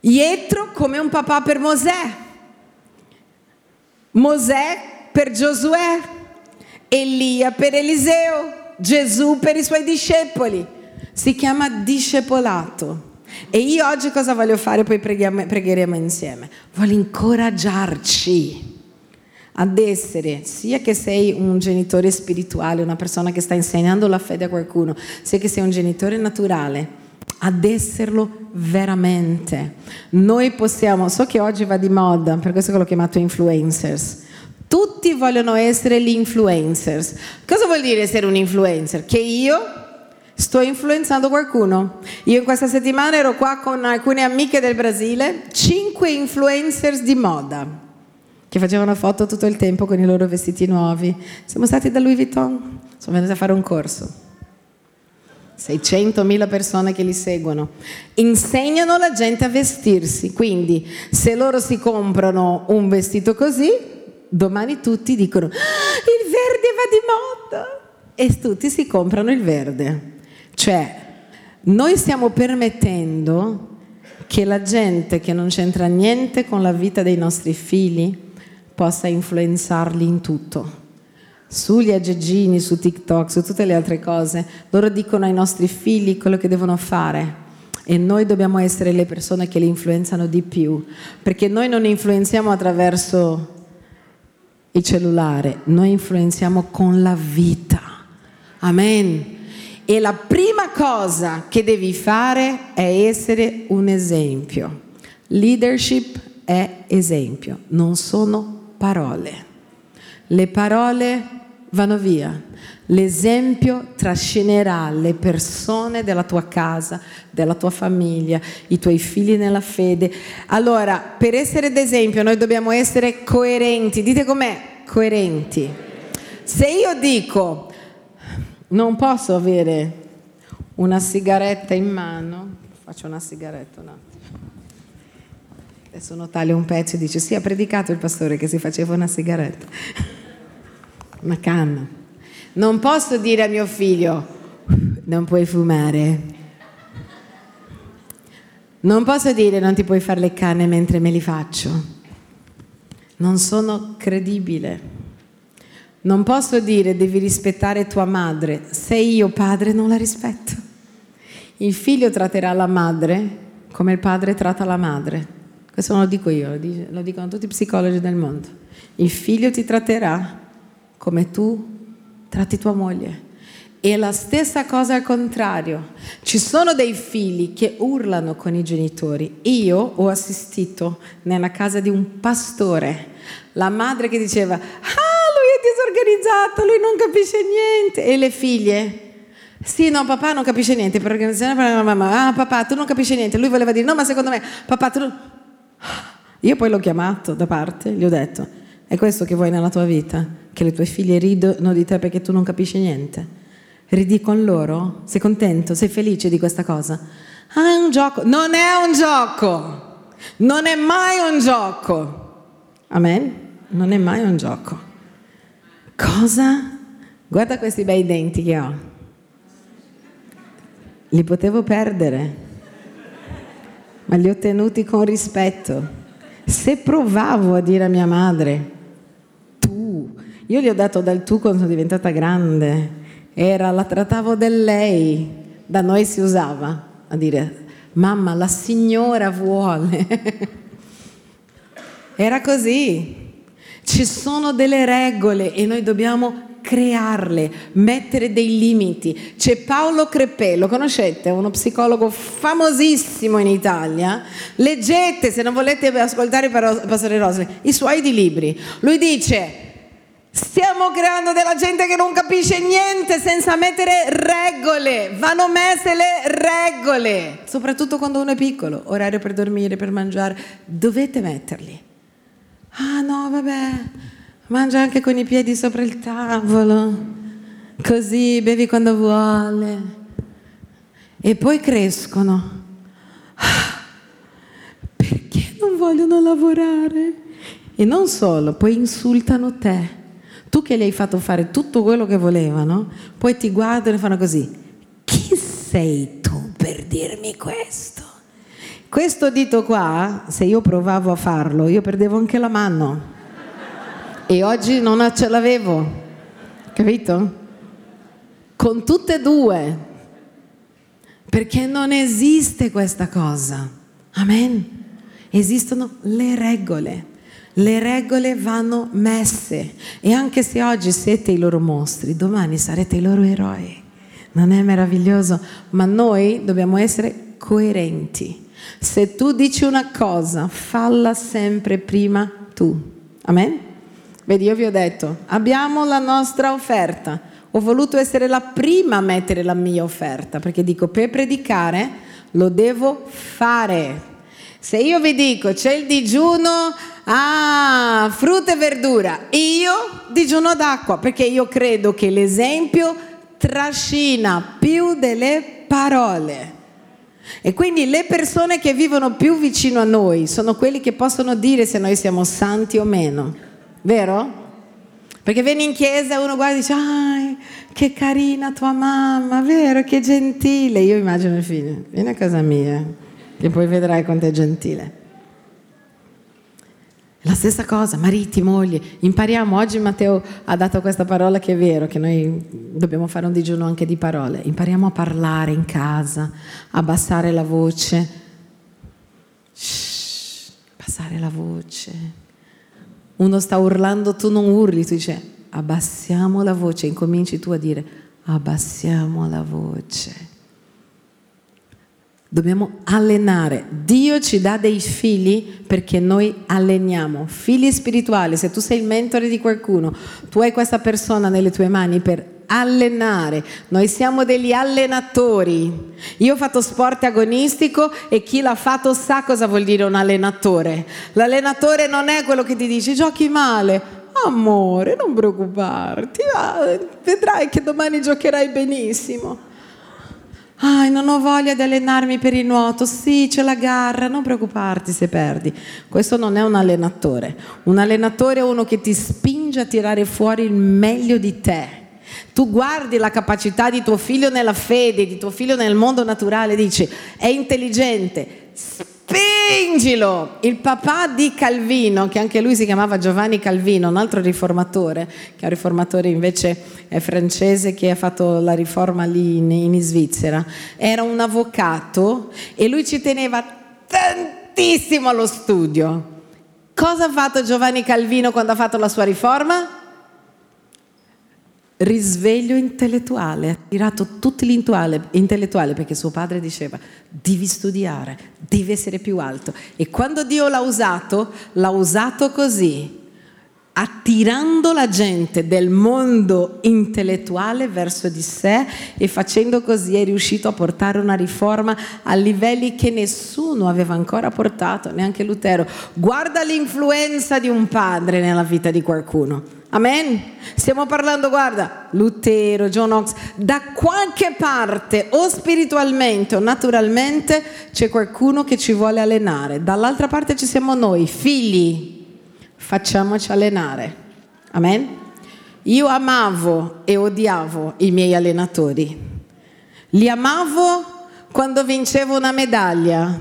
Ietro come un papà per Mosè, Mosè per Giosuè, Elia per Eliseo, Gesù per i suoi discepoli si chiama discepolato. E io oggi cosa voglio fare? Poi preghiamo, pregheremo insieme. Voglio incoraggiarci ad essere, sia che sei un genitore spirituale, una persona che sta insegnando la fede a qualcuno, sia che sei un genitore naturale, ad esserlo veramente. Noi possiamo, so che oggi va di moda, per questo che l'ho chiamato influencers. Tutti vogliono essere gli influencers. Cosa vuol dire essere un influencer? Che io Sto influenzando qualcuno. Io in questa settimana ero qua con alcune amiche del Brasile, cinque influencers di moda, che facevano foto tutto il tempo con i loro vestiti nuovi. Siamo stati da Louis Vuitton, sono venuti a fare un corso. 600.000 persone che li seguono. Insegnano la gente a vestirsi, quindi se loro si comprano un vestito così, domani tutti dicono, ah, il verde va di moda. e tutti si comprano il verde. Cioè, noi stiamo permettendo che la gente che non c'entra niente con la vita dei nostri figli possa influenzarli in tutto. Sugli aggeggini, su TikTok, su tutte le altre cose, loro dicono ai nostri figli quello che devono fare e noi dobbiamo essere le persone che li influenzano di più, perché noi non influenziamo attraverso il cellulare, noi influenziamo con la vita. Amen. E la prima cosa che devi fare è essere un esempio. Leadership è esempio, non sono parole. Le parole vanno via. L'esempio trascinerà le persone della tua casa, della tua famiglia, i tuoi figli nella fede. Allora, per essere d'esempio noi dobbiamo essere coerenti. Dite com'è? Coerenti. Se io dico non posso avere una sigaretta in mano, faccio una sigaretta un attimo. Adesso uno taglia un pezzo e dice sì, ha predicato il pastore che si faceva una sigaretta, una canna. Non posso dire a mio figlio non puoi fumare. Non posso dire non ti puoi fare le canne mentre me li faccio. Non sono credibile. Non posso dire devi rispettare tua madre se io padre non la rispetto. Il figlio tratterà la madre come il padre tratta la madre. Questo non lo dico io, lo dicono tutti i psicologi del mondo. Il figlio ti tratterà come tu tratti tua moglie. E la stessa cosa al contrario. Ci sono dei figli che urlano con i genitori. Io ho assistito nella casa di un pastore, la madre che diceva, ah, disorganizzato, lui non capisce niente. E le figlie? Sì, no, papà non capisce niente per organizzazione per la mamma. Ah, papà, tu non capisci niente. Lui voleva dire, no, ma secondo me, papà, tu. Io poi l'ho chiamato da parte, gli ho detto, è questo che vuoi nella tua vita? Che le tue figlie ridono di te perché tu non capisci niente? Ridi con loro? Sei contento? Sei felice di questa cosa? Ah, è un gioco. Non è un gioco. Non è mai un gioco. Amen? Non è mai un gioco. Cosa? Guarda questi bei denti che ho. Li potevo perdere, ma li ho tenuti con rispetto. Se provavo a dire a mia madre, tu, io gli ho dato dal tu quando sono diventata grande, era, la trattavo del lei, da noi si usava a dire, mamma, la signora vuole. era così. Ci sono delle regole e noi dobbiamo crearle, mettere dei limiti. C'è Paolo Crepè, lo conoscete? È uno psicologo famosissimo in Italia. Leggete, se non volete ascoltare Pastore Rosali, i suoi di libri. Lui dice, stiamo creando della gente che non capisce niente senza mettere regole. Vanno messe le regole, soprattutto quando uno è piccolo, orario per dormire, per mangiare. Dovete metterli. Ah no, vabbè, mangia anche con i piedi sopra il tavolo, così bevi quando vuole. E poi crescono. Ah, perché non vogliono lavorare? E non solo, poi insultano te. Tu che gli hai fatto fare tutto quello che volevano, poi ti guardano e fanno così. Chi sei tu per dirmi questo? Questo dito qua, se io provavo a farlo, io perdevo anche la mano. E oggi non ce l'avevo, capito? Con tutte e due. Perché non esiste questa cosa. Amen. Esistono le regole. Le regole vanno messe e anche se oggi siete i loro mostri, domani sarete i loro eroi. Non è meraviglioso? Ma noi dobbiamo essere coerenti. Se tu dici una cosa, falla sempre prima tu. Amen? Vedi, io vi ho detto, abbiamo la nostra offerta. Ho voluto essere la prima a mettere la mia offerta, perché dico, per predicare lo devo fare. Se io vi dico, c'è il digiuno, ah, frutta e verdura, io digiuno d'acqua, perché io credo che l'esempio trascina più delle parole. E quindi le persone che vivono più vicino a noi sono quelli che possono dire se noi siamo santi o meno, vero? Perché vieni in chiesa e uno guarda e dice, ah, che carina tua mamma, vero, che gentile. Io immagino il figlio, vieni a casa mia, che poi vedrai quanto è gentile. La stessa cosa, mariti, mogli, impariamo, oggi Matteo ha dato questa parola che è vero, che noi dobbiamo fare un digiuno anche di parole, impariamo a parlare in casa, abbassare la voce, Shh, abbassare la voce. Uno sta urlando, tu non urli, tu dici abbassiamo la voce, incominci tu a dire abbassiamo la voce. Dobbiamo allenare. Dio ci dà dei figli perché noi alleniamo. Figli spirituali, se tu sei il mentore di qualcuno, tu hai questa persona nelle tue mani per allenare. Noi siamo degli allenatori. Io ho fatto sport agonistico e chi l'ha fatto sa cosa vuol dire un allenatore. L'allenatore non è quello che ti dice giochi male. Amore, non preoccuparti, vedrai che domani giocherai benissimo. Ah, non ho voglia di allenarmi per il nuoto. Sì, c'è la gara, non preoccuparti se perdi. Questo non è un allenatore. Un allenatore è uno che ti spinge a tirare fuori il meglio di te. Tu guardi la capacità di tuo figlio nella fede, di tuo figlio nel mondo naturale, dici, è intelligente, spingilo. Il papà di Calvino, che anche lui si chiamava Giovanni Calvino, un altro riformatore, che è un riformatore invece francese che ha fatto la riforma lì in, in Svizzera, era un avvocato e lui ci teneva tantissimo allo studio. Cosa ha fatto Giovanni Calvino quando ha fatto la sua riforma? Risveglio intellettuale, ha tirato tutto l'intellettuale perché suo padre diceva devi studiare, devi essere più alto. E quando Dio l'ha usato, l'ha usato così, attirando la gente del mondo intellettuale verso di sé e facendo così è riuscito a portare una riforma a livelli che nessuno aveva ancora portato, neanche Lutero. Guarda l'influenza di un padre nella vita di qualcuno. Amen? Stiamo parlando, guarda, Lutero, John Knox, da qualche parte o spiritualmente o naturalmente c'è qualcuno che ci vuole allenare. Dall'altra parte ci siamo noi, figli, facciamoci allenare. Amen? Io amavo e odiavo i miei allenatori. Li amavo quando vincevo una medaglia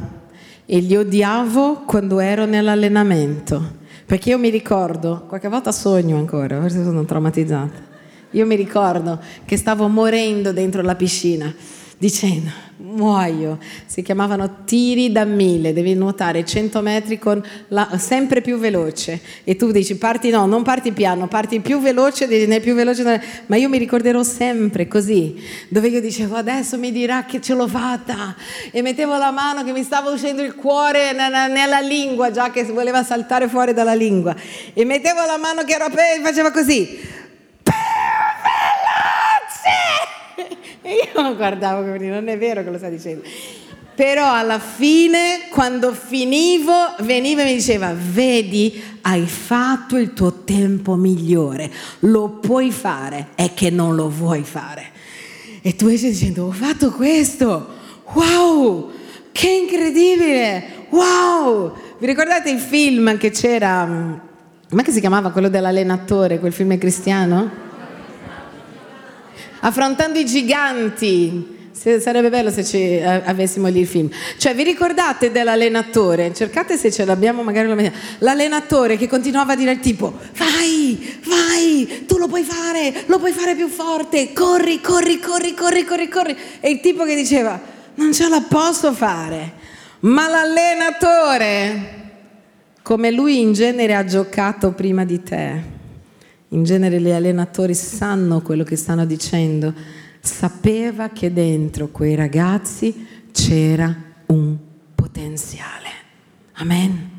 e li odiavo quando ero nell'allenamento. Perché io mi ricordo, qualche volta sogno ancora, forse sono traumatizzata. Io mi ricordo che stavo morendo dentro la piscina, dicendo, muoio. Si chiamavano tiri da mille, devi nuotare 100 metri la, sempre più veloce. E tu dici, parti no, non parti piano, parti più veloce, né più veloce. Ma io mi ricorderò sempre così, dove io dicevo, adesso mi dirà che ce l'ho fatta. E mettevo la mano che mi stava uscendo il cuore nella lingua, già che voleva saltare fuori dalla lingua. E mettevo la mano che era aperta e faceva così. Più veloce! E io guardavo come non è vero che lo sta dicendo. Però alla fine, quando finivo, veniva e mi diceva, vedi, hai fatto il tuo tempo migliore, lo puoi fare, è che non lo vuoi fare. E tu esci dicendo, ho fatto questo, wow, che incredibile, wow. Vi ricordate il film che c'era, come si chiamava quello dell'allenatore, quel film cristiano? Affrontando i giganti. Sarebbe bello se ci eh, avessimo lì il film. Cioè, vi ricordate dell'allenatore? Cercate se ce l'abbiamo, magari lo mettiamo. L'allenatore che continuava a dire al tipo: Vai, vai, tu lo puoi fare, lo puoi fare più forte, corri, corri, corri, corri, corri, corri. E il tipo che diceva: Non ce la posso fare. Ma l'allenatore, come lui in genere ha giocato prima di te, in genere gli allenatori sanno quello che stanno dicendo, sapeva che dentro quei ragazzi c'era un potenziale. Amen.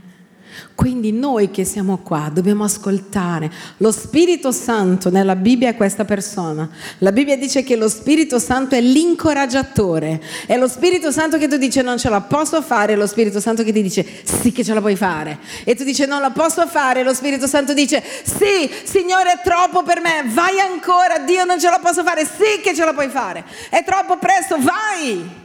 Quindi noi che siamo qua dobbiamo ascoltare. Lo Spirito Santo nella Bibbia è questa persona. La Bibbia dice che lo Spirito Santo è l'incoraggiatore. È lo Spirito Santo che tu dici non ce la posso fare, è lo Spirito Santo che ti dice sì che ce la puoi fare. E tu dici non la posso fare, lo Spirito Santo dice sì, Signore è troppo per me, vai ancora, Dio non ce la posso fare, sì che ce la puoi fare. È troppo presto, vai.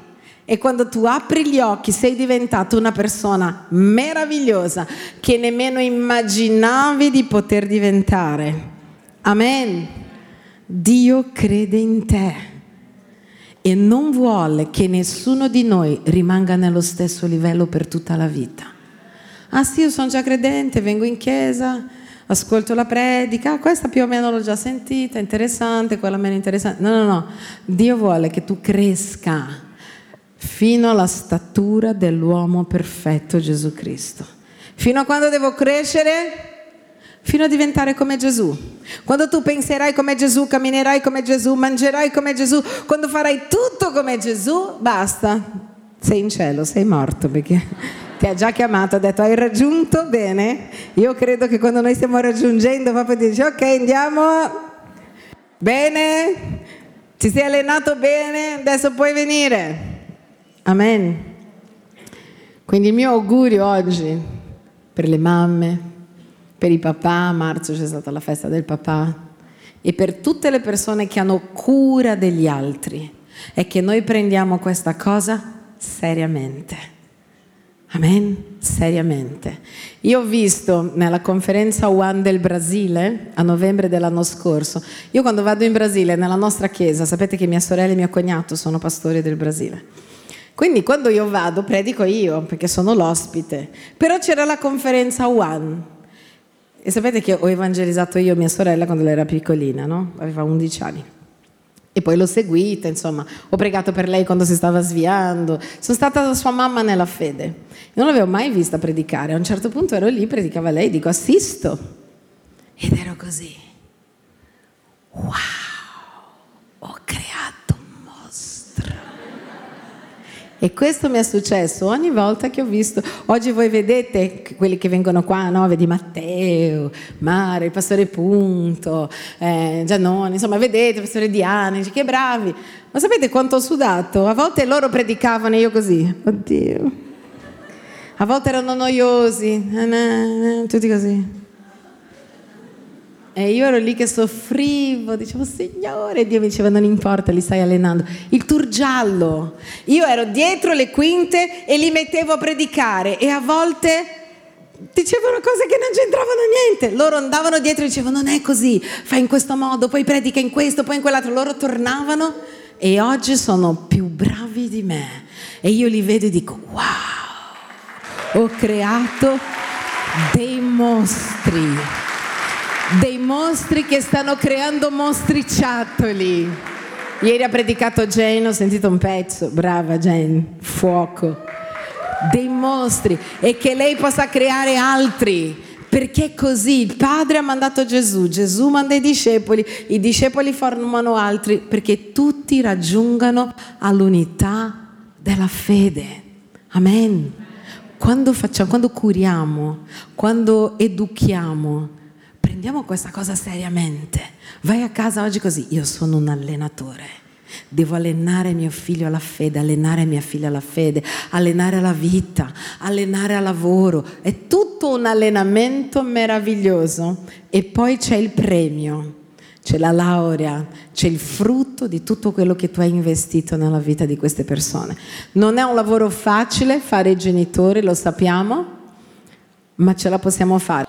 E quando tu apri gli occhi sei diventato una persona meravigliosa che nemmeno immaginavi di poter diventare. Amen. Dio crede in te e non vuole che nessuno di noi rimanga nello stesso livello per tutta la vita. Ah sì, io sono già credente, vengo in chiesa, ascolto la predica, questa più o meno l'ho già sentita, interessante, quella meno interessante. No, no, no, Dio vuole che tu cresca fino alla statura dell'uomo perfetto Gesù Cristo. Fino a quando devo crescere? Fino a diventare come Gesù. Quando tu penserai come Gesù, camminerai come Gesù, mangerai come Gesù, quando farai tutto come Gesù, basta. Sei in cielo, sei morto perché ti ha già chiamato, ha detto hai raggiunto bene. Io credo che quando noi stiamo raggiungendo, proprio dice ok andiamo, bene, ti sei allenato bene, adesso puoi venire. Amen. Quindi il mio augurio oggi per le mamme, per i papà, a marzo c'è stata la festa del papà, e per tutte le persone che hanno cura degli altri, è che noi prendiamo questa cosa seriamente. Amen? Seriamente. Io ho visto nella conferenza One del Brasile a novembre dell'anno scorso, io quando vado in Brasile, nella nostra chiesa, sapete che mia sorella e mio cognato sono pastori del Brasile. Quindi quando io vado predico io perché sono l'ospite, però c'era la conferenza One e sapete che ho evangelizzato io mia sorella quando lei era piccolina, no? Aveva 11 anni. E poi l'ho seguita, insomma, ho pregato per lei quando si stava sviando. Sono stata la sua mamma nella fede. Non l'avevo mai vista predicare. A un certo punto ero lì, predicava lei, dico assisto. Ed ero così. Wow, ho creato un mostro. E questo mi è successo ogni volta che ho visto. Oggi voi vedete quelli che vengono qua, no? Vedi Matteo, Mare, il pastore Punto, eh, Giannone, insomma, vedete il pastore Diana, dice, che bravi. Ma sapete quanto ho sudato? A volte loro predicavano e io così, oddio. A volte erano noiosi, tutti così. E io ero lì che soffrivo, dicevo Signore, Dio mi diceva non importa, li stai allenando. Il tour giallo, io ero dietro le quinte e li mettevo a predicare e a volte dicevano cose che non c'entravano niente. Loro andavano dietro e dicevano non è così, fai in questo modo, poi predica in questo, poi in quell'altro. Loro tornavano e oggi sono più bravi di me. E io li vedo e dico wow, ho creato dei mostri dei mostri che stanno creando mostriciattoli. Ieri ha predicato Jane, ho sentito un pezzo, brava Jane, fuoco. Dei mostri e che lei possa creare altri. Perché così il Padre ha mandato Gesù, Gesù manda i discepoli, i discepoli formano altri perché tutti raggiungano all'unità della fede. Amen. Quando facciamo, quando curiamo, quando educhiamo, prendiamo questa cosa seriamente. Vai a casa oggi così, io sono un allenatore. Devo allenare mio figlio alla fede, allenare mia figlia alla fede, allenare la vita, allenare al lavoro. È tutto un allenamento meraviglioso. E poi c'è il premio, c'è la laurea, c'è il frutto di tutto quello che tu hai investito nella vita di queste persone. Non è un lavoro facile fare i genitori, lo sappiamo, ma ce la possiamo fare.